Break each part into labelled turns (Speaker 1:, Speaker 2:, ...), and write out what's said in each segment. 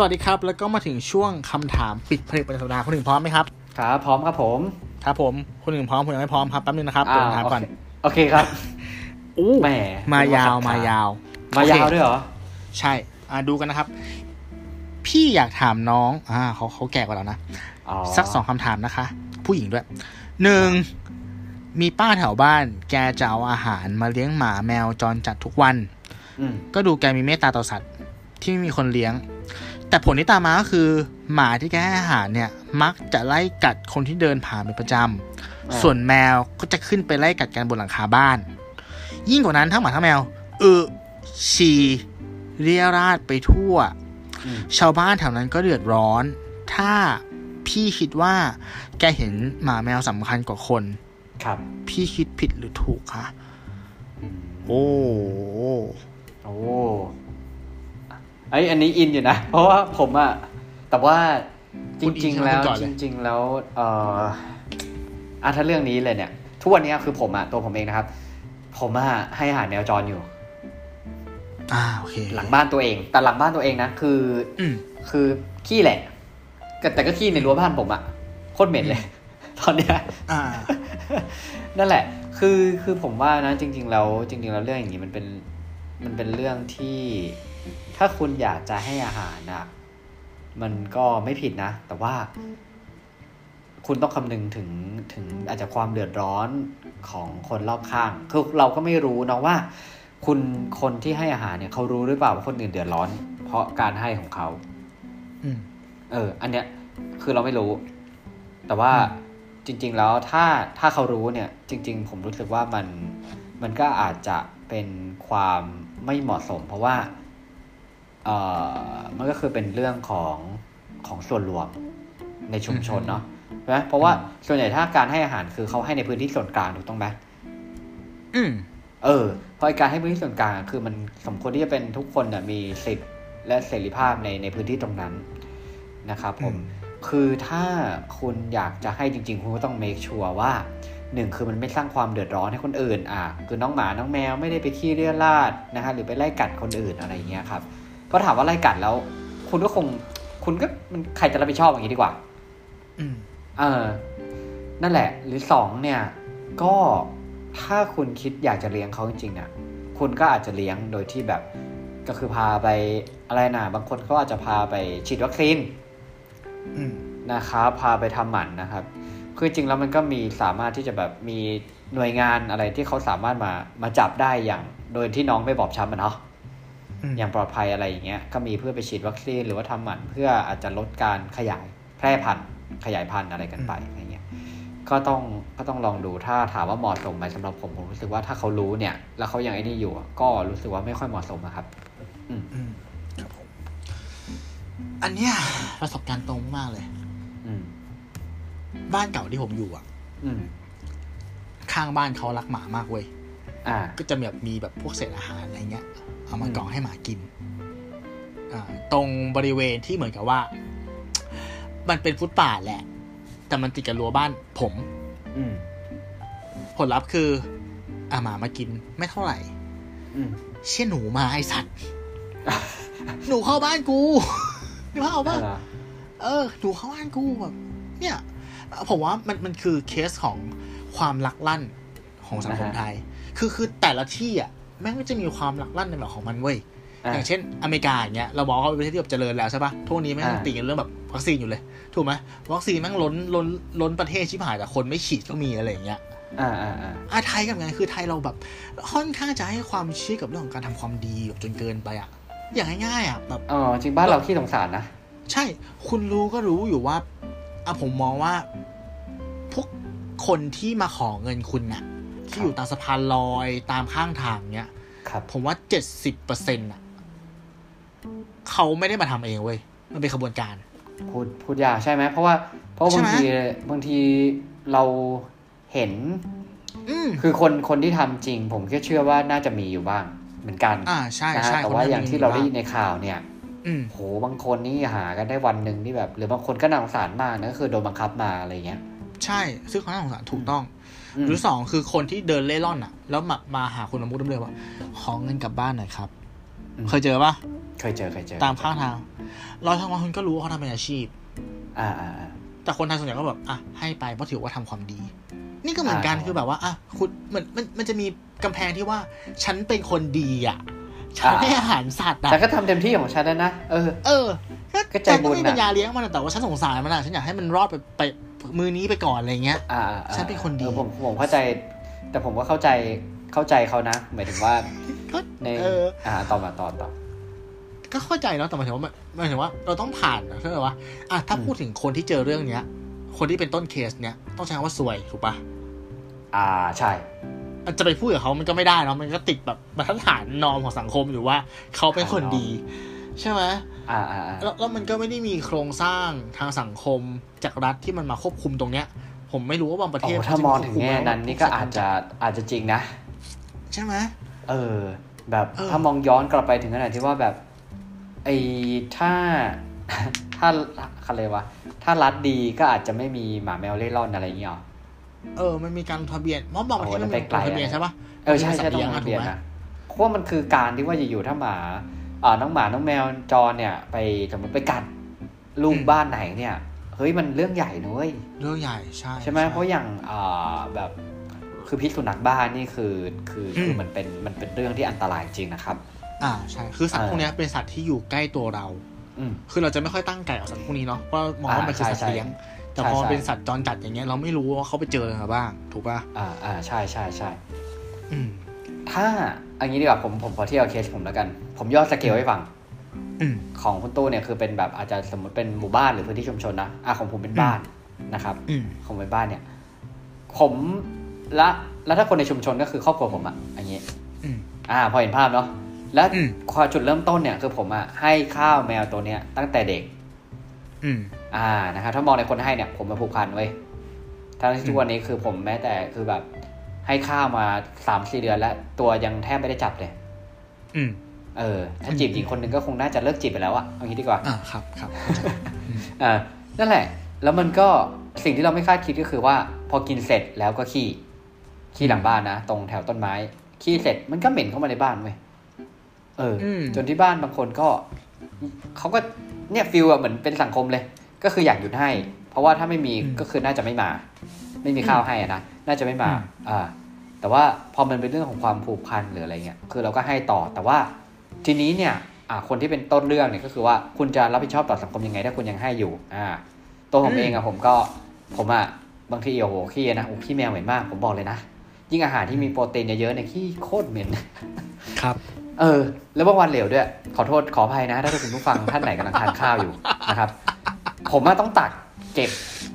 Speaker 1: สวัสดีครับ แล้วก็มาถึงช่วงคำถามปิดผลิตประจำสัปดาห์คนหนึ่งพร้อมไหมครับ
Speaker 2: ครับพร้อมครับผม
Speaker 1: ครับผมคนหนึ่งพร้อมคนหนึ่งไม่พร้อมครับแป๊บนึงนะครับเดี๋ยวผมถามก่อน
Speaker 2: โอเคครับ
Speaker 1: อู้
Speaker 2: แหม
Speaker 1: มายาว
Speaker 2: ผมว่า
Speaker 1: มายาว
Speaker 2: มายาว
Speaker 1: โอเค
Speaker 2: ด้วยเหรอ
Speaker 1: ใช่อ่าดูกันนะครับ พี่อยากถามน้องอ่าเขาเขาแก่กว่าเรานะ
Speaker 2: อ๋อ
Speaker 1: สักสองคำถามนะคะ ผู้หญิงด้วยหนึ่งมีป้าแถวบ้าน แกจะเอาอาหารมาเลี้ยงหมาแมวจรจัดทุกวัน
Speaker 2: อืม
Speaker 1: ก็ดูแกมีเมตตาต่อสัตว์ ที่ไม่มีคนเลี้ยง แต่ผลที่ตามมาก็คือ หมาที่แกให้อาหารเนี่ย มักจะไล่กัดคนที่เดินผ่านเป็นประจำส่วนแมวก็จะขึ้นไปไล่กัดกันบนหลังคาบ้าน ยิ่งกว่านั้นทั้งหมาทั้งแมวเออฉี่เรียราดไปทั่ว
Speaker 2: อืม
Speaker 1: ชาวบ้านแถวนั้นก็เดือดร้อน ถ้าพี่คิดว่า แกเห็นหมาแมวสำคัญกว่าคน
Speaker 2: ครับ
Speaker 1: พี่คิดผิดหรือถูกคะ
Speaker 2: อืม
Speaker 1: โอ้
Speaker 2: โอ้ ไอยอันนี้อินอยู่นะ เพราะว่าผมอะแต่ว่าจ
Speaker 1: คุณอิ
Speaker 2: ริ
Speaker 1: น
Speaker 2: ง
Speaker 1: ใช่ไหม
Speaker 2: ๆแล้ว
Speaker 1: คุณก่อน
Speaker 2: จ
Speaker 1: เลย
Speaker 2: ริง ๆ แล้วเอ่ออะถ้าเรื่องนี้เลยเนี่ย ทุกวันนี้คือผมอะตัวผมเองนะครับ ผมอะให้อาหารแมวจรอยู่
Speaker 1: อ่าโอเค
Speaker 2: หลังบ้านตัวเอง แต่หลังบ้านตัวเองนะคือ
Speaker 1: อืม
Speaker 2: คือขี้แหละก็แต่ก็ขี้ในรั้วบ้านผมอะโคตรเหม็นเลย ตอนเนี้ย
Speaker 1: อ่า
Speaker 2: นั่นแหละ คือคือผมว่านะ จริง ๆ แล้วจริง ๆ แล้วเรื่องอย่างนี้มันเป็นมันเป็นเรื่องที่ ถ้าคุณอยากจะให้อาหารนะมันก็ไม่ผิดนะ แต่ว่า คุณต้องคำนึงถึงถึงอาจจะความเดือดร้อนของคนรอบข้าง คือเราก็ไม่รู้นะว่า คุณคนที่ให้อาหารเนี่ยเขารู้หรือเปล่าว่าคนอื่นเดือดร้อน เพราะการให้ของเขา
Speaker 1: อืม
Speaker 2: เออ อันเนี้ย คือเราไม่รู้ แต่ว่า
Speaker 1: อืม
Speaker 2: จริง ๆ แล้วถ้าถ้าเขารู้เนี่ย จริง ๆ ผมรู้สึกว่ามันมันก็อาจจะเป็นความไม่เหมาะสม เพราะว่าเออ มันก็คือเป็นเรื่องของของส่วนรวมในชุมชนเนาะใช่ไหมเพราะว่าส่วนใหญ่ถ้าการให้อาหารคือเขาให้ในพื้นที่ส่วนกลางถูกต้องไหม
Speaker 1: อืม
Speaker 2: เออเพราะไอ้การให้พื้นที่ส่วนกลางคือมันสมควรที่จะเป็นทุกคนน่ะมีสิทธิ์และเสรีภาพในในพื้นที่ตรงนั้นนะครับผม
Speaker 1: อืม
Speaker 2: คือถ้าคุณอยากจะให้จริง ๆ คุณก็ต้อง make sure ว่าหนึ่งคือมันไม่สร้างความเดือดร้อนให้คนอื่น อะ คือน้องหมาน้องแมวไม่ได้ไปขี้เรี่ยราดนะฮะหรือไปไล่กัดคนอื่นอะไรอย่างเงี้ยครับ ก็ถามว่าไล่กัดแล้ว คุณก็คง คุณก็มันใครจะรับผิดชอบอย่างนี้ดีกว่า
Speaker 1: อืม
Speaker 2: เออ นั่นแหละ หรือสองเนี่ย ก็ถ้าคุณคิดอยากจะเลี้ยงเขาจริงๆเนี่ยคุณก็อาจจะเลี้ยงโดยที่แบบ ก็คือพาไปอะไรนะบางคนเขาอาจจะพาไปฉีดวัคซีน
Speaker 1: อืม
Speaker 2: นะครับพาไปทำหมันนะครับ คือจริงแล้วมันก็มีสามารถที่จะแบบมีหน่วยงานอะไรที่เขาสามารถมามาจับได้อย่าง โดยที่น้องไม่บอบช้ำอะเนาะ
Speaker 1: อืม
Speaker 2: อย่างปลอดภัยอะไรอย่างเงี้ยก็มีเพื่อไปฉีดวัคซีนหรือว่าทำหมันเพื่ออาจจะลดการขยายแพร่พันธุ์ขยายพันธุ์อะไรกันไปอะไรเงี้ยก็ต้องก็ต้องลองดูถ้าถามว่าเหมาะสมไหมสำหรับผมผมรู้สึกว่าถ้าเขารู้เนี่ย แล้วเขายังไอ้นี่อยู่อะก็รู้สึกว่าไม่ค่อยเหมาะสมอะครับ
Speaker 1: อืมครับผมอันเนี้ยประสบการณ์ตรงมากเลย
Speaker 2: อืม
Speaker 1: บ้านเก่าที่ผมอยู่อะ
Speaker 2: อืม
Speaker 1: ข้างบ้านเขารักหมามากเว้ย
Speaker 2: อ่า
Speaker 1: ก็จะแบบมีแบบพวกเศษอาหารอะไรเงี้ย เอามา
Speaker 2: อืม
Speaker 1: กรองให้หมากินอ่าตรงบริเวณที่เหมือนกับว่า มันเป็นฟุตป่าทแหละ แต่มันติดกับรั้วบ้านผม
Speaker 2: อืม
Speaker 1: ผลลัพธ์คืออ่าหมามากินไม่เท่าไหร่
Speaker 2: อืม
Speaker 1: เชี่ยหนูมาไอสัตว์ หนูเข้าบ้านกูนึกภาพออกปะ
Speaker 2: อะไร
Speaker 1: เออ หนูเข้าบ้านกูแบบเนี่ย ผมว่ามันมันคือเคสของความลักลั่นของสังคมไทย คือคือแต่ละที่อะ แม่งก็จะมีความลักลั่นในแบบของมันเว้ย
Speaker 2: อ่า
Speaker 1: อย่างเช่นอเมริกาอย่างเงี้ยเราบอกว่าเป็นประเทศที่แบบเจริญแล้วใช่ปะทุกวันนี้แม่ง
Speaker 2: อ่า
Speaker 1: ตีกันเรื่องแบบวัคซีนอยู่เลย ถูกไหมวัคซีนแม่งล้นล้นล้นประเทศชิบหายแต่คนไม่ฉีดก็มีอะไรอย่างเงี้ย
Speaker 2: อ่าอ่าอ่า
Speaker 1: อาไทยกับไงคือไทยเราแบบ ค่อนข้างจะให้ความเชื่อกับเรื่องของการทำความดีแบบจนเกินไปอะอย่างง่ายๆอะแบบ
Speaker 2: เออจริงบ้านเราขี้สงสารนะ
Speaker 1: ใช่ คุณรู้ก็รู้อยู่ว่าอะผมมองว่าพวกคนที่มาขอเงินคุณน่ะ ที่อยู่ตามสะพานลอยตามข้างทางเนี้ย
Speaker 2: ครับ
Speaker 1: ผมว่าเจ็ดสิบเปอร์เซ็นต์ะเขาไม่ได้มาทำเองเว้ย มันเป็นขบวนการ
Speaker 2: พูดพูดยากใช่ไหมเพราะว่าเพราะ
Speaker 1: ใช่
Speaker 2: บาง
Speaker 1: ไหม
Speaker 2: ทีบางทีเราเห็น
Speaker 1: อืม
Speaker 2: คือคนคนที่ทำจริง ผมก็เชื่อว่าน่าจะมีอยู่บ้างเหมือนกัน
Speaker 1: อ่าใช่
Speaker 2: นะฮะ
Speaker 1: ใช่
Speaker 2: แต่ว่าอย่างที่เราได้ยินในข่าวเนี่ย
Speaker 1: อืม
Speaker 2: โหบางคนนี่หากันได้วันหนึ่งที่แบบ หรือบางคนก็น่าสงสารมากนะก็คือโดนบังคับมาอะไรเงี้ย
Speaker 1: ใช่ ซึ่งเขาน่าสงสารถูกต้อง
Speaker 2: อืม
Speaker 1: หรือสองคือคนที่เดินเล่ร่อนอะ แล้วมามาหาคุณมามุดเรื่อยๆว่าขอเงินกลับบ้านหน่อยครับ
Speaker 2: อืม
Speaker 1: เคยเจอปะ
Speaker 2: เคยเจอเคยเจอ
Speaker 1: ตามข้างทางร้อยทางวันคุณก็รู้ว่าเขาทำเป็นอาชีพ
Speaker 2: อ่าอ่าอ่า
Speaker 1: แต่คนไทยส่วนใหญ่ก็แบบอะให้ไปเพราะถือว่าทำความดี นี่ก็เหมือนกัน
Speaker 2: อ่า
Speaker 1: คือแบบว่าอะคุณเหมือนมันมันจะมีกำแพงที่ว่าฉันเป็นคนดีอะฉัน
Speaker 2: อ่า
Speaker 1: ให้อาหารสัตว์อะ
Speaker 2: แต่ก็ทำเต็มที่ของฉันแล้วนะเออ
Speaker 1: เออก็
Speaker 2: ก็ใจ
Speaker 1: ฉัน
Speaker 2: บุ
Speaker 1: ก็
Speaker 2: ญ
Speaker 1: ไม่
Speaker 2: น่ะ
Speaker 1: มีปัญญาเลี้ยงมันอะแต่ว่าฉันสงสารมันอะฉันอยากให้มันรอดไปไป มือนี้ไปก่อนอะไรเงี้ย
Speaker 2: อ่าอ่าอ่า
Speaker 1: ฉันเป็นคนดี
Speaker 2: ออผมผมเข้าใจ แต่ผมก็เข้าใจเข้าใจเขานะ หมายถึงว่า
Speaker 1: ก็
Speaker 2: ใน
Speaker 1: เออ
Speaker 2: อ่าต่อมาต่อต่อ
Speaker 1: ก็เข้าใจเนาะแต่หมายถึงว่ามันหมายถึงว่าเราต้องผ่านนะคือแบบว่าอะถ้า
Speaker 2: อืม
Speaker 1: พูดถึงคนที่เจอเรื่องเนี้ย คนที่เป็นต้นเคสเนี้ยต้องใช้คำว่าซวยถูกปะ
Speaker 2: อ่าใช่
Speaker 1: มันจะไปพูดกับเขามันก็ไม่ได้เนาะมันก็ติดแบบมาตรฐานนอมของสังคมอยู่ว่า เขาเป็นคนดี ใช่ไหม
Speaker 2: อ่าอ่าอ่า
Speaker 1: แล้วแล้วมันก็ไม่ได้มีโครงสร้างทางสังคมจากรัฐที่มันมาควบคุมตรงเนี้ย ผมไม่รู้ว่าบางประ
Speaker 2: โอ้
Speaker 1: เทศ
Speaker 2: ถ้ามอง
Speaker 1: เขจะ
Speaker 2: ถึง
Speaker 1: ควบคุ
Speaker 2: แง่
Speaker 1: ไหม
Speaker 2: นั้นนี่ก็อาจจะอาจจะจริงนะ
Speaker 1: ใช่ไหม
Speaker 2: เออ แบบ
Speaker 1: เออ
Speaker 2: ถ้ามองย้อนกลับไปถึงขนาดที่ว่าแบบไอ้ถ้าถ้าอะไรวะถ้ารัฐดีก็อาจจะไม่มีหมาแมวเล่ร่อนอะไรอย่างเงี้ยหรอ
Speaker 1: เออ มันมีการลงทะเบียนเพราะบางประเทศ
Speaker 2: โอ้
Speaker 1: มัน
Speaker 2: ไป
Speaker 1: มี
Speaker 2: ไกล
Speaker 1: ลงทะเบียน
Speaker 2: อะ
Speaker 1: ใช่ปะ
Speaker 2: เออใช่ใช่
Speaker 1: มัน
Speaker 2: ต้
Speaker 1: มี
Speaker 2: อง
Speaker 1: สั
Speaker 2: ล
Speaker 1: ต
Speaker 2: ง
Speaker 1: ว์เลี้ยงอะถูก
Speaker 2: ทะเบียน
Speaker 1: ไหม
Speaker 2: นะเพราะว่ามันคือการที่ว่าอยู่ๆถ้าหมาอ่า น้องหมาน้องแมวจรเนี่ย ไปสมมติไปกัดลูกบ้านไหนเนี่ยเฮ้ยมันเรื่องใหญ่นะเว้ย
Speaker 1: เรื่องใหญ่ใช่
Speaker 2: ใช่ไหมเพราะอย่างอ่าแบบคือพิษสุนัขบ้านนี่คือคือคือ
Speaker 1: ม
Speaker 2: มันเป็นมันเป็นเรื่องที่อันตรายจริงนะครับ
Speaker 1: อ่าใช่คือสัตว์
Speaker 2: อ่า
Speaker 1: พวกเนี้ยเป็นสัตว์ที่อยู่ใกล้ตัวเรา
Speaker 2: อืม
Speaker 1: คือเราจะไม่ค่อยตั้งไก่กับสัตว์พวกนี้เนาะเพราะมองว่ามันคือสัต
Speaker 2: อ่าใช่
Speaker 1: ว์เลี้ยง แต่
Speaker 2: ใช่
Speaker 1: พอ
Speaker 2: ใช่
Speaker 1: เป็นสัตว์จรจัดอย่างเงี้ยเราไม่รู้ว่าเขาไปเจออะไรมาบ้าง ถูกป่ะ
Speaker 2: อ่าอ่าใช่ใช่ใช่
Speaker 1: อืม
Speaker 2: ถ้าอันนี้ดีกว่าผมผมขอเที่ยวเคสผมแล้วกัน ผมย่อสเกลให้ฟัง
Speaker 1: อืม
Speaker 2: ของคุณตู้เนี่ยคือเป็นแบบอาจจะสมมติเป็นหมู่บ้านหรือพื้นที่ชุมชนนะอะของผมเป็นบ้านนะครับ
Speaker 1: อืม
Speaker 2: ของเป็นบ้านเนี่ย ผมละแล้วถ้าคนในชุมชนก็คือครอบครัวผมอะอย่างเงี้ย
Speaker 1: อืม
Speaker 2: อ่า พอเห็นภาพเนาะแล้ว
Speaker 1: อืม
Speaker 2: ความจุดเริ่มต้นเนี่ยคือผมอะให้ข้าวแมวตัวเนี้ยตั้งแต่เด็ก
Speaker 1: อืม
Speaker 2: อ่านะครับถ้ามองในคนให้เนี่ย ผมมาผูกพันไว้ยทั้งที่ทุกวันนี้คือผมแม้แต่คือแบบ ให้ข้าวมาสามสี่เดือนแล้ว ตัวยังแทบไม่ได้จับเลย
Speaker 1: อืม
Speaker 2: เออ ถ้าจีบหญิงคนหนึ่งก็คงน่าจะเลิกจีบไปแล้วอะเอางี้ดีกว่า
Speaker 1: อ่าครับครับ
Speaker 2: อ่านั่นแหละ แล้วมันก็สิ่งที่เราไม่คาดคิดก็คือว่า พอกินเสร็จแล้วก็ขี้ขี้หลังบ้านนะตรงแถวต้นไม้ขี้เสร็จมันก็เหม็นเข้ามาในบ้านเว้ยเอออ
Speaker 1: ม
Speaker 2: จนที่บ้านบางคนก็เขาก็เนี่ยฟิลอะเหมือนเป็นสังคมเลย ก็คืออยากหยุดให้ เพราะว่าถ้าไม่มีก็คือน่าจะไม่มา ไม่มีข้าวให้อะนะน่าจะไม่มาอ่าแต่ว่าพอมันเป็นเรื่องของความผูกพันหรืออะไรเงี้ยคือเราก็ให้ต่อแต่ว่าทีนี้เนี่ยอ่าคนที่เป็นต้นเรื่องเนี่ยก็คือว่าคุณจะรับผิดชอบต่อสังคมยังไงถ้าคุณยังให้อยู่อ่าตัวผม
Speaker 1: อืม
Speaker 2: เองอะผมก็ผมอะบางทีโอ้โหขี้นะโอ้ขี้แมวเหม็นมากผมบอกเลยนะยิ่งอาหารที่มีโปรตีนเยอะๆเนี่ยขี้โคตรเหม็น
Speaker 1: ครับ
Speaker 2: เออ แล้วบางวันเหลวด้วย ขอโทษขออภัยนะ ถ้าคุณผู้ฟังท่านไหนกำลังทานข้าวอยู่นะครับ ผมอะต้องตักเก็บ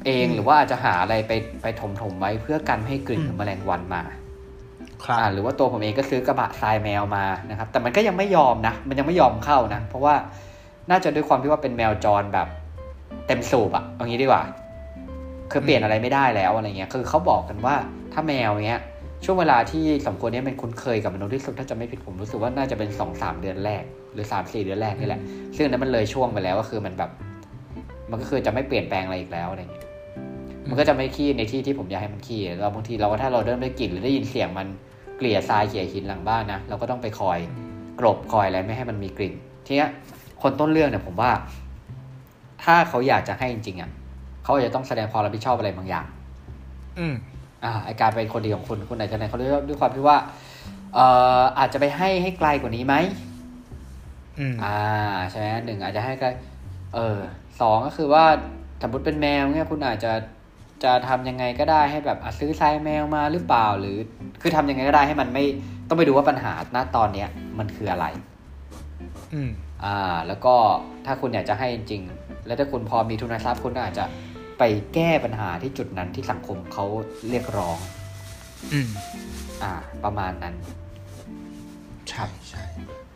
Speaker 2: เองหรือว่าอาจจะหาอะไรไปไปถมๆไว้เพื่อกันไม่ให้กลิ่นของแมลงวันมา
Speaker 1: ครับ
Speaker 2: อ่าหรือว่าตัวผมเองก็ซื้อกระบะทรายแมวมานะครับ แต่มันก็ยังไม่ยอมนะ มันยังไม่ยอมเข้านะ เพราะว่าน่าจะด้วยความที่ว่าเป็นแมวจรแบบ เต็มสูบอะเอางี้ดีกว่า คือเปลี่ยนอะไรไม่ได้แล้วอะไรเงี้ย คือเขาบอกกันว่าถ้าแมวเนี้ย ช่วงเวลาที่สมควรเนี้ยเป็นคุ้นเคยกับมนุษย์ที่สุดถ้าจะไม่ผิดผมรู้สึกว่าน่าจะเป็นสองสามเดือนแรก หรือสามสี่เดือนแรกนี่แหละ ซึ่งอันนั้นมันเลยช่วงไปแล้วก็คือมันแบบ มันก็คือจะไม่เปลี่ยนแปลงอะไรอีกแล้วอะไรเงี้ย มันก็จะไม่ขี้ในที่ที่ผมอยากให้มันขี้เราบางทีเราก็ถ้าเราเริ่มได้กลิ่นหรือได้ยินเสียงมันเกลี่ยทรายเกลี่ยหินหลังบ้านนะเราก็ต้องไปคอยกลบคอยอะไรไม่ให้มันมีกลิ่นทีเนี้ยคนต้นเรื่องเนี่ยผมว่า ถ้าเขาอยากจะให้จริงๆอะเขาอาจจะต้องแสดงความรับผิดชอบอะไรบางอย่าง
Speaker 1: อืม
Speaker 2: อ่าไอการเป็นคนดีของคุณคุณอาจจะในเขาเรียกว่าด้วยความที่ว่า เอ่ออาจจะไปให้ให้ไกลกว่านี้ไหม
Speaker 1: อืม
Speaker 2: อ่าใช่ไหมหนึ่งอาจจะให้ไกลเออสองก็คือว่าสมมติเป็นแมวเนี่ยคุณอาจจะ จะทำยังไงก็ได้ให้แบบอะซื้อทรายแมวมาหรือเปล่าหรือ คือทำยังไงก็ได้ให้มันไม่ต้องไปดูว่าปัญหาณตอนเนี้ยมันคืออะไร
Speaker 1: อืม
Speaker 2: อ่า แล้วก็ถ้าคุณอยากจะให้จริงๆแล้วถ้าคุณพอมีทุนทรัพย์คุณก็อาจจะไปแก้ปัญหาที่จุดนั้นที่สังคมเขาเรียกร้อง
Speaker 1: อืม
Speaker 2: อ่า ประมาณนั้น
Speaker 1: ใช่ใช่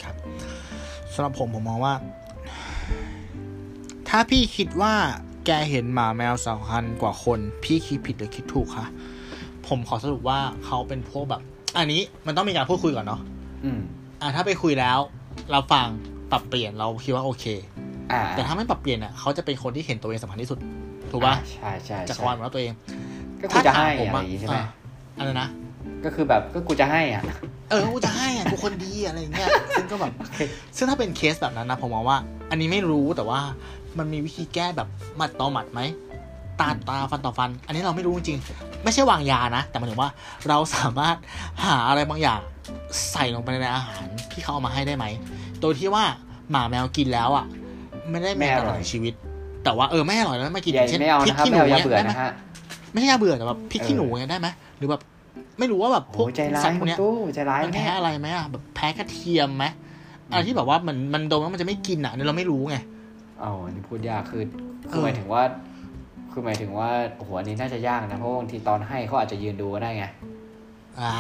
Speaker 1: ครับสำหรับผมผมมองว่า ถ้าพี่คิดว่า แกเห็นหมาแมวสองพันกว่าคน พี่คิดผิดหรือคิดถูกคะผมขอสรุปว่าเขาเป็นพวกแบบ อันนี้มันต้องมีการพูดคุยก่อนเนาะ
Speaker 2: อืม
Speaker 1: อะถ้าไปคุยแล้ว เราฟังปรับเปลี่ยนเราคิดว่าโอเค
Speaker 2: อ่า
Speaker 1: แต่ถ้าไม่ปรับเปลี่ยนอะเขาจะเป็นคนที่เห็นตัวเองสำคัญที่สุด ถูกปะ
Speaker 2: อ่าใช่ใช่
Speaker 1: จักร
Speaker 2: ใช่
Speaker 1: วาลของตัวเอง
Speaker 2: ก็คือจะให้
Speaker 1: ถามผม
Speaker 2: อะไรอย่างงี้ใช่ไหม
Speaker 1: อะอะไรนะ
Speaker 2: ก็คือแบบก็กูจะให้อะ
Speaker 1: เออกูจะให้อะกูคนดีอะไรอย่างเงี้ยซึ่งก็แบบซึ่งถ้าเป็นเคสแบบนั้นนะผมมองว่า อันนี้ไม่รู้แต่ว่ามันมีวิธีแก้แบบหมัดต่อหมัดไหมตาตาฟันต่อฟัน อันนี้เราไม่รู้จริงๆไม่ใช่วางยานะ แต่หมายถึงว่าเราสามารถหาอะไรบางอย่างใส่ลงไปในอาหารที่เขาเอามาให้ได้ไหมโดยที่ว่าหมาแมวกินแล้วอะ ไม่ได้แม้แต่หน่อยชีวิต แต่ว่าเออไม่อร่อยแล้วไม่กิน
Speaker 2: อย่า
Speaker 1: เช่น
Speaker 2: ไม่เอา
Speaker 1: พริก
Speaker 2: นะครับ
Speaker 1: ขี้ห
Speaker 2: ไม่
Speaker 1: นู
Speaker 2: เอายา
Speaker 1: เนี่ย
Speaker 2: เบื่อ
Speaker 1: ได้ไหม
Speaker 2: นะฮะ
Speaker 1: ไม่ใช่ยาเบื่อแต่แบบพริกขี้หนูเนี่ยได้ไหมหรือแบบ ไม่รู้ว่าแบบพว
Speaker 2: โอ้
Speaker 1: ก
Speaker 2: ใจร้า
Speaker 1: สัต
Speaker 2: ย
Speaker 1: ว์พว
Speaker 2: คุ
Speaker 1: ก
Speaker 2: ณ
Speaker 1: เนี้ย
Speaker 2: ตู้ใจร้าย
Speaker 1: มัน
Speaker 2: แน่
Speaker 1: แพ้อะไรไหมอะแบบแพ้กระเทียมไหมอะไรที่แบบว่ามันมันดมแล้วมันจะไม่กินอะอันนี้เราไม่รู้ไง
Speaker 2: อ๋ออันนี่พูดยากคือคือ
Speaker 1: เออ
Speaker 2: หมายถึงว่า คือหมายถึงว่าโอ้โหอันนี้น่าจะยากนะเพราะบางทีตอนให้เขาอาจจะยืนดูก็ได้ไง
Speaker 1: อ่า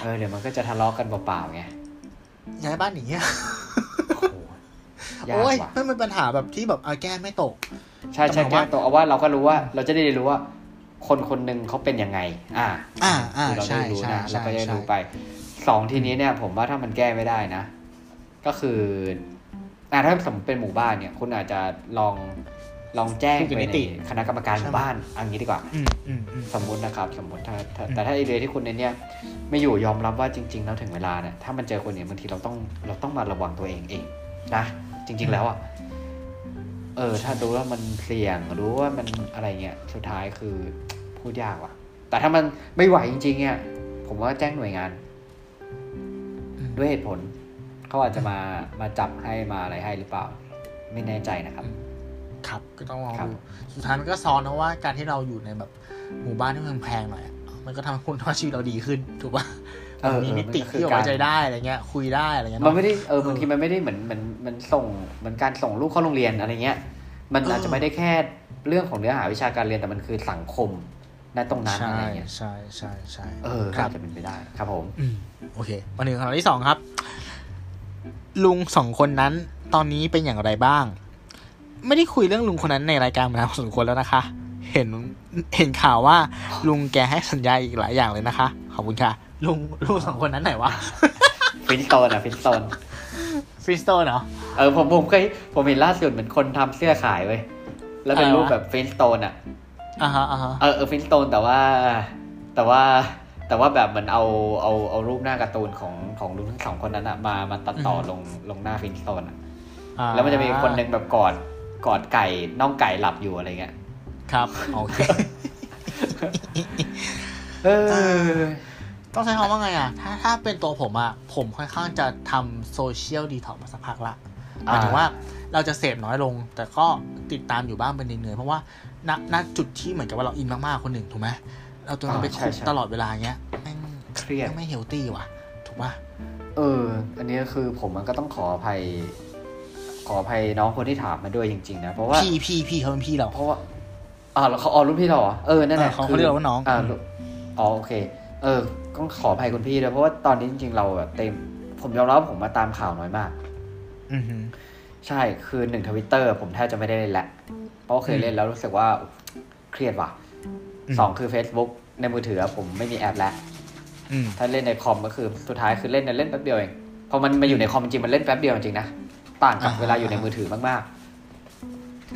Speaker 2: เออเดี๋ยวมันก็จะทะเลาะกันเปล่าๆไง
Speaker 1: ย้ายบ้านหนีอะ
Speaker 2: โอ้โหยาก
Speaker 1: โอ้ย
Speaker 2: ว่ะ
Speaker 1: ไม่เป็นปัญหาแบบที่แบบเอาแก้ไม่ตก
Speaker 2: ใช่ใช่
Speaker 1: แต่ผม
Speaker 2: แก้
Speaker 1: ว่า
Speaker 2: ตัวเอาว่าเราก็รู้ว่า เราจะได้รู้ว่า คนคนหนึ่งเขาเป็นยังไง อ่า
Speaker 1: อ่าอ่า
Speaker 2: คือเรา
Speaker 1: ใช่
Speaker 2: ได้รู้
Speaker 1: ใช่
Speaker 2: นะ
Speaker 1: ใช่
Speaker 2: แล้วก็จะ
Speaker 1: ใช่
Speaker 2: รู้ไปสองทีนี้เนี่ย ผมว่าถ้ามันแก้ไม่ได้นะ ก็คืออ่าถ้าสมมติเป็นหมู่บ้านเนี่ย คุณอาจจะลองลองแจ้งไปในคณะกรรมการหมู่บ้านเอันนี้ดีกว่า
Speaker 1: อืมอืมอืม
Speaker 2: สมมุตินะครับ สมมติถ้าถ้า
Speaker 1: อืม
Speaker 2: แต่ถ้าไอเดียที่คุณในเนี่ย ไม่อยู่ยอมรับว่าจริง ๆ แล้วถึงเวลาเนี่ยถ้ามันเจอคนเนี่ยบางทีเราต้องเราต้องมาระวังตัวเองเองนะจริง ๆ แล้วอะ เออ ถ้ารู้ว่ามันเสี่ยงรู้ว่ามันอะไรเงี้ยสุดท้ายคือพูดยากว่ะ แต่ถ้ามันไม่ไหวจริงๆเนี่ยผมว่าแจ้งหน่วยงาน
Speaker 1: อืม
Speaker 2: ด้วยเหตุผลเขาอาจจะมามาจับให้มาอะไรให้หรือเปล่า ไม่แน่ใจนะครับ
Speaker 1: ครับก็ต้องลอง
Speaker 2: ครับ
Speaker 1: ดูสุดท้ายมันก็ซ้อนนะว่าการที่เราอยู่ในแบบหมู่บ้านที่แพงๆหน่อยอะมันก็ทำให้คุณว่าชีวิตเราดีขึ้น ถูกป่ะ
Speaker 2: เออ
Speaker 1: มี
Speaker 2: เออ
Speaker 1: มิติ
Speaker 2: มันก็คือ
Speaker 1: ที่ไว้ใจได้อะไรเงี้ย คุยได้อะไรเงี้ย
Speaker 2: มัน
Speaker 1: เนาะ
Speaker 2: ไม่ได้เออบางทีมันไม่ได้เหมือนเหมือนเหมันส่งเหมือนการส่งลูกเข้าโรงเรียนอะไรเงี้ย มัน
Speaker 1: เอออ
Speaker 2: อาจจะไม่ได้แค่เรื่องของเนื้อหาวิชาการเรียนแต่มันคือสังคมณตรงนั้น
Speaker 1: ใช่
Speaker 2: อะไรเงี้ย
Speaker 1: ใช่ใช่ใช่
Speaker 2: เออ
Speaker 1: ครับ
Speaker 2: อาจจะเป็นไปได้ครับผม
Speaker 1: อืมโอเคมาถึงคำถามที่สองครับ ลุงสองคนนั้นตอนนี้เป็นอย่างไรบ้าง ไม่ได้คุยเรื่องลุงคนนั้นในรายการมานานพอสมควรแล้วนะคะ เห็นเห็นข่าวว่าลุงแกให้สัญญาอีกหลายอย่างเลยนะคะ ขอบคุณค่ะ ลุงลุงสองคนนั้นไหนวะ
Speaker 2: Flintstone อะ
Speaker 1: Flintstone Flintstone เหรอ
Speaker 2: เออผมผมเคยผมเห็นล่าสุดเหมือนคนทำเสื้อขายเว้ยแล้วเป็น
Speaker 1: อะไรวะ
Speaker 2: รูปแบบ Flintstone อะ
Speaker 1: อ่าฮะอ่าฮะ
Speaker 2: เออเออ Flintstone แต่ว่า แต่ว่าแต่ว่าแบบเหมือนเอาเอาเอารูปหน้าการ์ตูนของของลุงทั้งสองคนนั้นอะมามาตัดต่อลงลงหน้า Flintstone อะ
Speaker 1: อ่า
Speaker 2: แล้วมันจะมีคนหนึ่งแบบกอดกอดไก่น่องไก่หลับอยู่อะไรเงี้ย
Speaker 1: ครับโอเค
Speaker 2: เออ
Speaker 1: ต้องใช้คำว่าไงอะ ถ้าถ้าเป็นตัวผมอะ ผมค่อนข้างจะทำ social detox มาสักพักละหมายถึงว่าเราจะเสพน้อยลง แต่ก็ติดตามอยู่บ้างเป็นเหนื่อยๆเพราะว่าณณจุดที่เหมือนกับว่าเราอินมากๆคนหนึ่งถูกไหมเราตัวนั้นไปคุกตลอดเวลาเงี้ยแม่ง
Speaker 2: เครียด
Speaker 1: แม่งไม่เฮลตี้ว่ะ ถูกป่ะ
Speaker 2: เออ อันนี้ก็คือผมมันก็ต้องขออภัย ขออภัยน้องคนที่ถามมาด้วยจริงๆนะเพราะว่า
Speaker 1: พี่พี่พี่เขาเป็นพี่เรา
Speaker 2: เพราะว่าอ่าแล้วเขาอ๋อรุ่นพี่เราเหรอเออนั่นแหละ
Speaker 1: เออเขา
Speaker 2: คื
Speaker 1: เขาเรียกเราว่าน้อง
Speaker 2: อ่ารุ่นอ๋อโอเค เออ ต้องขออภัยคุณพี่ด้วยเพราะว่าตอนนี้จริงๆเราแบบเต็ม ผมยอมรับว่าผมมาตามข่าวน้อยมาก
Speaker 1: อือหือ
Speaker 2: ใช่คือหนึ่งทวิตเตอร์ผมแทบจะไม่ได้เล่นแหละ เพราะว่าเคยเล่นแล้วรู้สึกว่าเครียดว่ะ
Speaker 1: อืม
Speaker 2: สองคือ Facebook ในมือถือผมไม่มีแอปแล้ว
Speaker 1: อืม
Speaker 2: ถ้าเล่นในคอมก็คือสุดท้ายคือเล่นเนี่ยเล่นแป๊บเดียวเองพอมันมาอยู่ในคอมจริงมันเล่นแป๊บเดียวจริงๆนะต่างกับ
Speaker 1: อ่า
Speaker 2: เวลาอยู่ในมือถือมาก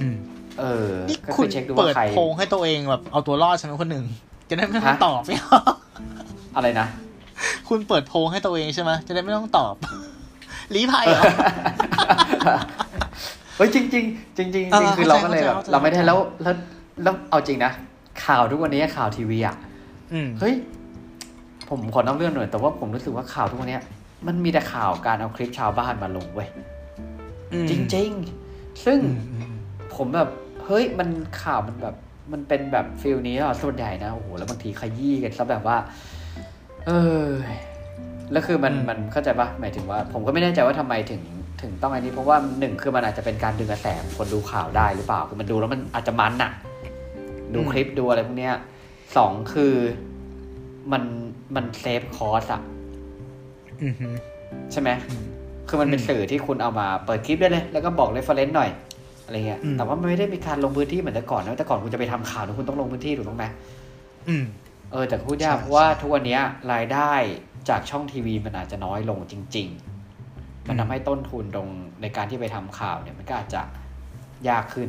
Speaker 1: อืม
Speaker 2: ๆเออ
Speaker 1: นี่
Speaker 2: ก็
Speaker 1: คุ
Speaker 2: คื
Speaker 1: ณ
Speaker 2: อเช็คดู
Speaker 1: เปิ
Speaker 2: ว่า
Speaker 1: ด
Speaker 2: ใคร
Speaker 1: โพงให้ตัวเองแบบเอาตัวรอดใช่ไหมคนหนึ่งจะได้ไม่ต้อง
Speaker 2: ฮะ
Speaker 1: ตอบไม่เอา
Speaker 2: อะไรนะ
Speaker 1: คุณเปิดโพงให้ตัวเองใช่ไหมจะได้ไม่ต้องตอบลี้ภัยเหรอ
Speaker 2: เฮ้ยจริงๆจริงๆจริงๆจริง
Speaker 1: เออ
Speaker 2: คือเราก็เลยแบบ
Speaker 1: เข้าใจ
Speaker 2: เราไม่ได้
Speaker 1: เข้าใจ
Speaker 2: แล้วแล้วแล้วเอาจริงนะข่าวทุกวันนี้ข่าวทีวีอะ
Speaker 1: อืม
Speaker 2: เฮ้ยผมขอนอกเรื่องหน่อยแต่ว่าผมรู้สึกว่าข่าวทุกวันเนี้ยมันมีแต่ข่าวการเอาคลิปชาวบ้านมาลงเว้ย
Speaker 1: อืม
Speaker 2: จริง ๆ ซึ่ง
Speaker 1: อืมอืม
Speaker 2: ผมแบบเฮ้ยมันข่าวมันแบบมันเป็นแบบ feel นี้อะส่วนใหญ่นะโอ้โหแล้วบางทีขยี้กันซะแบบว่า เออแล้วคือมันมันเข้าใจปะหมายถึงว่า ผมก็ไม่แน่ใจว่าทำไมถึงถึงต้องอันนี้เพราะว่าหนึ่งคือมันอาจจะเป็นการดึงกระแสคนดูข่าวได้หรือเปล่าคือมันดูแล้วมันอาจจะมันอะดูคลิปดูอะไรพวกเนี้ยสองคือมันมัน save cost อะ
Speaker 1: อืมฮึ
Speaker 2: ใช่ไหม
Speaker 1: อืม
Speaker 2: คือมันเป็น
Speaker 1: อืม
Speaker 2: สื่อที่คุณเอามาเปิดคลิปได้เลย แล้วก็บอก reference หน่อยอะไรเงี้ย
Speaker 1: อืม
Speaker 2: แต่ว่ามันไม่ได้มีการลงพื้นที่เหมือนแต่ก่อนนะแต่ก่อนคุณจะไปทำข่าวนะคุณต้องลงพื้นที่ถูกต้องไหม
Speaker 1: อืม
Speaker 2: เออแต่พูดยาก
Speaker 1: ใช่
Speaker 2: เพราะว่า
Speaker 1: ใช่
Speaker 2: ทุกวันเนี้ยรายได้จากช่องทีวีมันอาจจะน้อยลงจริง ๆ มัน
Speaker 1: อืม
Speaker 2: ทำให้ต้นทุนตรงในการที่ไปทำข่าวเนี่ยมันก็อาจจะยากขึ้น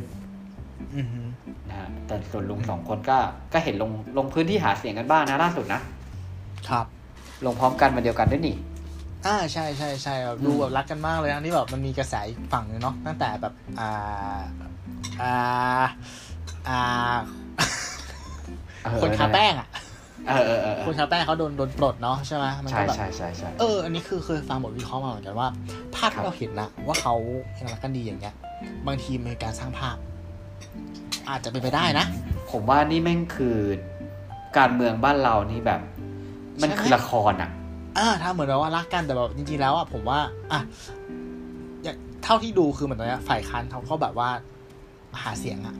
Speaker 1: อืมฮึ
Speaker 2: นะฮะแต่ส่วนลุงสองคนก็ก็เห็นลงลงพื้นที่หาเสียงกันบ้างนะล่าสุดนะครับ ลงพร้อมกันมาเดียวกันด้วยนี่
Speaker 1: อ่าใช่ใช่ใช่แบบดูแบบรักกันมากเลยนะที่แบบมันมีกระแสอีกฝั่งหนึงเนาะตั้งแต่แบบอ่าอ่าอ่า
Speaker 2: เออ
Speaker 1: คนทาแป้งอะ
Speaker 2: เออเออเออ
Speaker 1: คนทาแป้งเขาโดนโดนปลดเนาะใช่ไหมมัน
Speaker 2: ใช่
Speaker 1: ก็แบบ
Speaker 2: ใช่ใช่ใช่
Speaker 1: เอออันนี้คือเคยฟังบทวิเคราะห์มาเหมือนกันว่า ภาพ
Speaker 2: ครั
Speaker 1: ที่
Speaker 2: บ
Speaker 1: เราเห็นนะว่าเขายังรักกันดีอย่างเงี้ย บางทีมันเป็นการสร้างภาพ อาจจะเป็นไปได้นะ
Speaker 2: ผมว่านี่แม่งคือการเมืองบ้านเรานี่แบบ มัน
Speaker 1: ใช่ไหม
Speaker 2: คือละครอะ
Speaker 1: อ่าถ้าเหมือนแบบว่ารักกันแต่แบบจริงๆแล้วอะผมว่าอะอย่างเท่าที่ดูคือเหมือนตอนเนี้ยฝ่ายค้านเขาก็แบบว่าหาเสียงอะ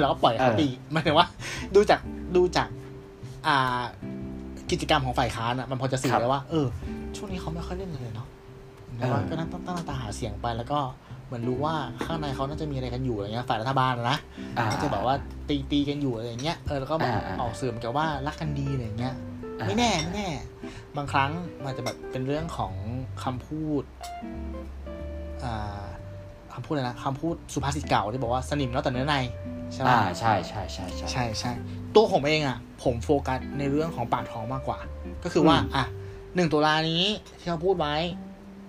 Speaker 1: แล้วก็ปล่อยเขา
Speaker 2: เออ
Speaker 1: ตีหมายถึงว่า ดูจากดูจาก อ่า กิจกรรมของฝ่ายค้านอะมันพอจะสื่อได้ว่า เออ ช่วงนี้เขาไม่ค่อยเล่นกันเลยเนาะแล้วก็นั่งตั้งตั้งตาหาเสียงไปแล้วก็เหมือนรู้ว่าข้างในเขาน่าจะมีอะไรกันอยู่อะไรเงี้ยฝ่ายรัฐบาลอะนะ
Speaker 2: อ่า
Speaker 1: ก็จะแบบว่าตีตีกันอยู่อะไรอย่างเงี้ยเออแล้วก็แบบ
Speaker 2: อ่าอ่า
Speaker 1: ออกสื่อเหมือนกับว่ารักกันดีอะไรอย่างเงี้ย
Speaker 2: อ่า
Speaker 1: ไม่แน่ไม่แน่ บางครั้งมันจะแบบเป็นเรื่องของคำพูดอ่า คำพูดอะไรนะคำพูดสุภาษิตเก่าที่บอกว่าสนิมแล้วแต่เนื้อในใช่ไหม
Speaker 2: อ่าใช่ใช่ใช่ใช่
Speaker 1: ใช่ใช่ตัวผมเองอะ ผมโฟกัสในเรื่องของปากท้องมากกว่า ก็คือว่า
Speaker 2: อืม
Speaker 1: อะหนึ่งตุลานี้ที่เขาพูดไว้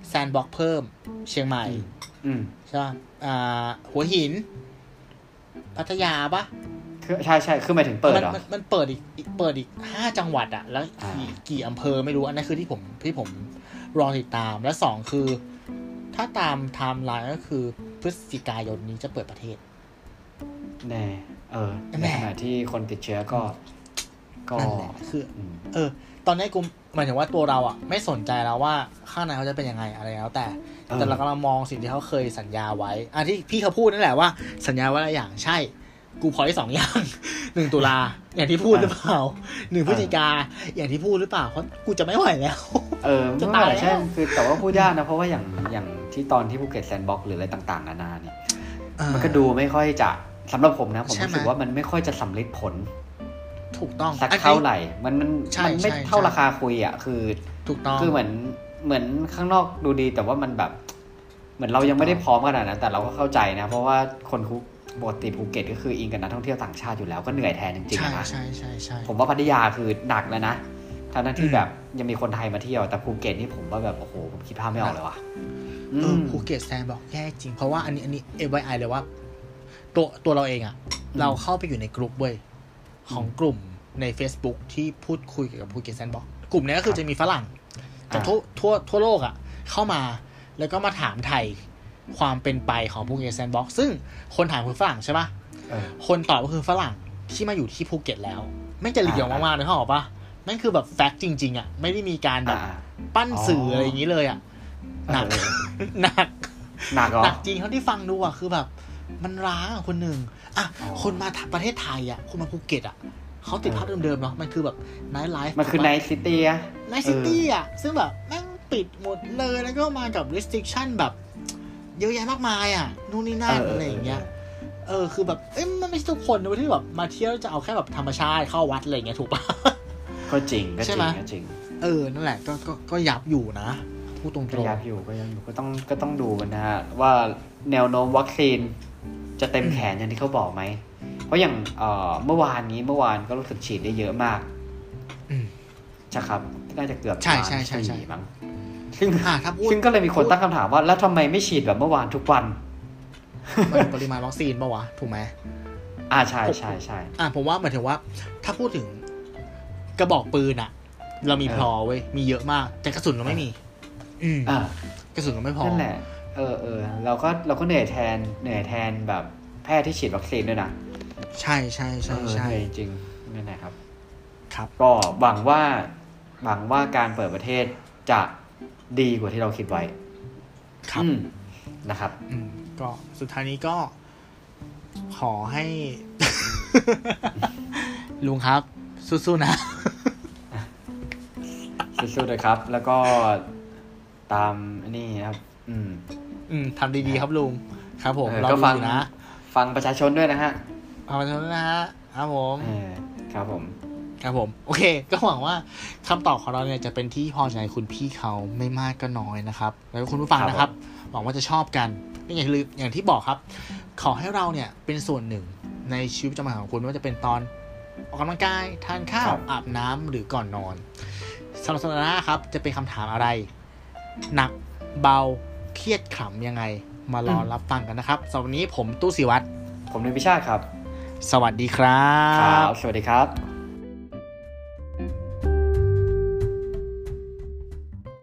Speaker 1: แซนบ็อกเพิ่ม เชียงใหม่
Speaker 2: อืม
Speaker 1: ใช่ป่ะอ่า หัวหิน พัทยาปะ
Speaker 2: คือใช่ใช่คือหมายถึงเปิด
Speaker 1: มัน
Speaker 2: เหรอ
Speaker 1: มันมันเปิดอีกอีกเปิดอีกห้าจังหวัดอะแล้วกี่
Speaker 2: อ่า
Speaker 1: กี่อำเภอไม่รู้อันนั้นคือที่ผมที่ผมรอติดตาม และสองคือ ถ้าตามไทม์ไลน์ก็คือพฤศจิกายนนี้จะเปิดประเทศ
Speaker 2: แน่ เออ
Speaker 1: แน่
Speaker 2: ในขณะที่คนติดเชื้อก็ ก็
Speaker 1: นั่นแหละคือ
Speaker 2: อืม
Speaker 1: เออ ตอนนี้กูหมายถึงว่าตัวเราอะไม่สนใจแล้วว่าข้างในเขาจะเป็นยังไงอะไรแล้ว แต่
Speaker 2: เออ
Speaker 1: แต่เรากำลังมองสิ่งที่เขาเคยสัญญาไว้อะที่พี่เขาพูดนั่นแหละว่าสัญญาไว้หลายอย่างใช่ กูพอยสองอย่างหนึ่งตุลาอย่างที่พูดหรือเปล่าหนึ่งพฤศจิกาอย่างที่พูดหรือเปล่าเพราะกูจะไม่ไหวแล้ว
Speaker 2: เออ
Speaker 1: จะ
Speaker 2: ไม่
Speaker 1: ตาย
Speaker 2: ไหว
Speaker 1: แล้ว
Speaker 2: ใช่คือแต่ว่าพูดยากนะ เพราะว่าอย่างอย่างที่ตอนที่ภูเก็ต Sandbox หรืออะไรต่างๆนานาเนี่ยมันก็ดูไม่ค่อยจะสำหรับผมนะผม
Speaker 1: ใช่ไหม
Speaker 2: รู้สึกว่ามันไม่ค่อยจะสำเร็จผล
Speaker 1: ถูกต้อง
Speaker 2: สัก
Speaker 1: อันนี้
Speaker 2: เท่าไหร่ มันมัน
Speaker 1: ใช่
Speaker 2: มันไม่
Speaker 1: ใช่
Speaker 2: เท่า
Speaker 1: ใช่
Speaker 2: ราคาคุยอะคือ
Speaker 1: ถูกต้อง
Speaker 2: คือเหมือนเหมือนข้างนอกดูดีแต่ว่ามันแบบ เหมือนเรายังไม่ได้พร้อมขนาดนั้นแต่เราก็เข้าใจนะ เพราะว่าคนคุ ปกติภูเก็ตก็คืออิงกับนักท่องเที่ยวต่างชาติอยู่แล้วก็เหนื่อยแทนจริงๆ
Speaker 1: ใช่
Speaker 2: นะ
Speaker 1: ใช่ใช่ใช่
Speaker 2: ผมว่าพัทยาคือหนักแล้วนะทั้งนั้นที่
Speaker 1: อืม
Speaker 2: แบบยังมีคนไทยมาเที่ยวแต่ภูเก็ตนี่ผมว่าแบบโอ้โหผมคิดภาพไม่ออกเลยว่ะ
Speaker 1: เออ
Speaker 2: ม
Speaker 1: ภูเก็ตแซนบอกแย่จริง เพราะว่าอันนี้อันนี้ FYI เลยว่า ตัวตัวเราเองอะ
Speaker 2: อืม
Speaker 1: เราเข้าไปอยู่ในกลุ่มเว้ยของกลุ่มใน Facebook ที่พูดคุยเกี่ยวกับภูเก็ต Sandbox กลุ่มนี้ก็คือจะมีฝรั่งจากทั่วทั่วทั่วโลกอะเข้ามาแล้วก็มาถามไทย ความเป็นไปของภูเก็ต Sandbox ซึ่งคนถามคือฝรั่งใช่ปะ
Speaker 2: เออ
Speaker 1: คนตอบก็คือฝรั่งที่มาอยู่ที่ภูเก็ตแล้วแม่งจะ real
Speaker 2: อ่ามา
Speaker 1: กๆเลยเขาบอกปะแม่งคือแบบ fact จริง ๆอะไม่ได้มีการแบบ
Speaker 2: อ่า
Speaker 1: ปั้นสื่อ
Speaker 2: อ๋ออ
Speaker 1: อะไรอย่างนี้เลยอะหนัก
Speaker 2: เออ
Speaker 1: หนัก
Speaker 2: หนักเหรอ
Speaker 1: หนักจริงเท่าที่ฟังดูอะคือแบบ มันร้างอะคนหนึ่งอะ
Speaker 2: อ๋อ
Speaker 1: คนมาประเทศไทยอะคนมาภูเก็ตอะเขาติด
Speaker 2: เออ
Speaker 1: ภาพเดิมๆเนาะมันคือแบบ nightlife
Speaker 2: มันคือ night city อะ
Speaker 1: night city อะซึ่งแบบแม่งปิดหมดเลยแล้วก็มากับ restriction แบบ เยอะแยะมากมายอะนู่นนี่นั่นอะไรอย่างเงี้ยเออคือแบบเอ้ยมันไม่ใช่ทุกคนนะที่แบบมาเที่ยวจะเอาแค่แบบธรรมชาติเข้าวัดอะไรอย่างเงี้ยถูกปะ
Speaker 2: ก็จริงก็จ
Speaker 1: ใช่
Speaker 2: ริ
Speaker 1: ไหม
Speaker 2: งก็จริง
Speaker 1: เออนั่นแหละก็ก็ก็ยับอยู่นะพูดตรง
Speaker 2: ก็ยับอยู่ก็ยังอยู่ก็ต้องก็ต้องดูกันนะฮะว่าแนวโน้มวัคซีนจะเต็มแขนอย่างที่เขาบอกไหมเพราะอย่างเอ่อเมื่อวานนี้เมื่อวานก็รู้สึกฉีดได้เยอะมาก
Speaker 1: ๆอืม
Speaker 2: ใช่ครับน่าจะเกือบ
Speaker 1: ใช่ใช่ใช่ใช่
Speaker 2: ล้านสี่มั้ง ซึ่ง
Speaker 1: อ่าถ้าพูด
Speaker 2: ซึ่งก็เลยมีคนตั้งคำถามว่า แล้วทำไมไม่ฉีดแบบเมื่อวานทุกวัน
Speaker 1: มันปริมาณวัคซีนปะวะ ถูกไหม
Speaker 2: อ่าใช่ใช่ใช่
Speaker 1: อ่าผมว่าหมายถึงว่า ถ้าพูดถึงกระบอกปืนอะเรามี
Speaker 2: เออ
Speaker 1: พลอเว้ยมีเยอะมาก แต่กระสุนเราไม่มี อืม
Speaker 2: อ่าก
Speaker 1: ระสุนเราไม่พอ
Speaker 2: นั่นแหละเออเออเราก็เราก็เหนื่อยแทนเหนื่อยแทนแบบแพทย์ที่ฉีดวัคซีนด้วยนะ
Speaker 1: ใช่ใช่ใช่
Speaker 2: เออ
Speaker 1: ใช่
Speaker 2: เหนื่อยจริงนั่นแหละครับ
Speaker 1: ครับ
Speaker 2: ก็หวังว่าหวังว่าการเปิดประเทศจะ ดีกว่าที่เราคิดไว้
Speaker 1: ครับ
Speaker 2: อืมนะครับ
Speaker 1: อืมก็สุดท้ายนี้ก็ ขอให้ ลุงครับ สู้ๆนะ
Speaker 2: สู้ๆเลยครับ แล้วก็ตามอันนี้ครับ อืม
Speaker 1: อืมทำดีๆครับลุงครับผม
Speaker 2: เออ
Speaker 1: เรา
Speaker 2: ก็
Speaker 1: ดู
Speaker 2: ฟัง
Speaker 1: อยู่นะ
Speaker 2: ฟังประชาชนด้วยนะฮะ
Speaker 1: ขอบคุณนะฮะครับผม
Speaker 2: เออครับผม
Speaker 1: ครับผม โอเค ก็หวังว่าคำตอบของเราเนี่ยจะเป็นที่พอใจคุณพี่เขาไม่มากก็น้อยนะครับ แล้วก็คุณผู้ฟังนะครับ หวังว่าจะชอบกันก็อย่างลืมอย่างที่บอกครับ ขอให้เราเนี่ยเป็นส่วนหนึ่งในชีวิตประจำวันของคุณไม่ว่าจะเป็นตอนออกกำลังกาย ทานข้าว
Speaker 2: ครับ
Speaker 1: อาบน้ำหรือก่อนนอนสำหรับสัปดาห์หน้าครับ จะเป็นคำถามอะไร หนักเบาเครียดขำยังไง มารอรับฟังกันนะครับสำหรับวันนี้ผมตู้สิวัตร
Speaker 2: ผมนิพิชาติครับ
Speaker 1: สวัสดีครับ
Speaker 2: สวัสดีครับ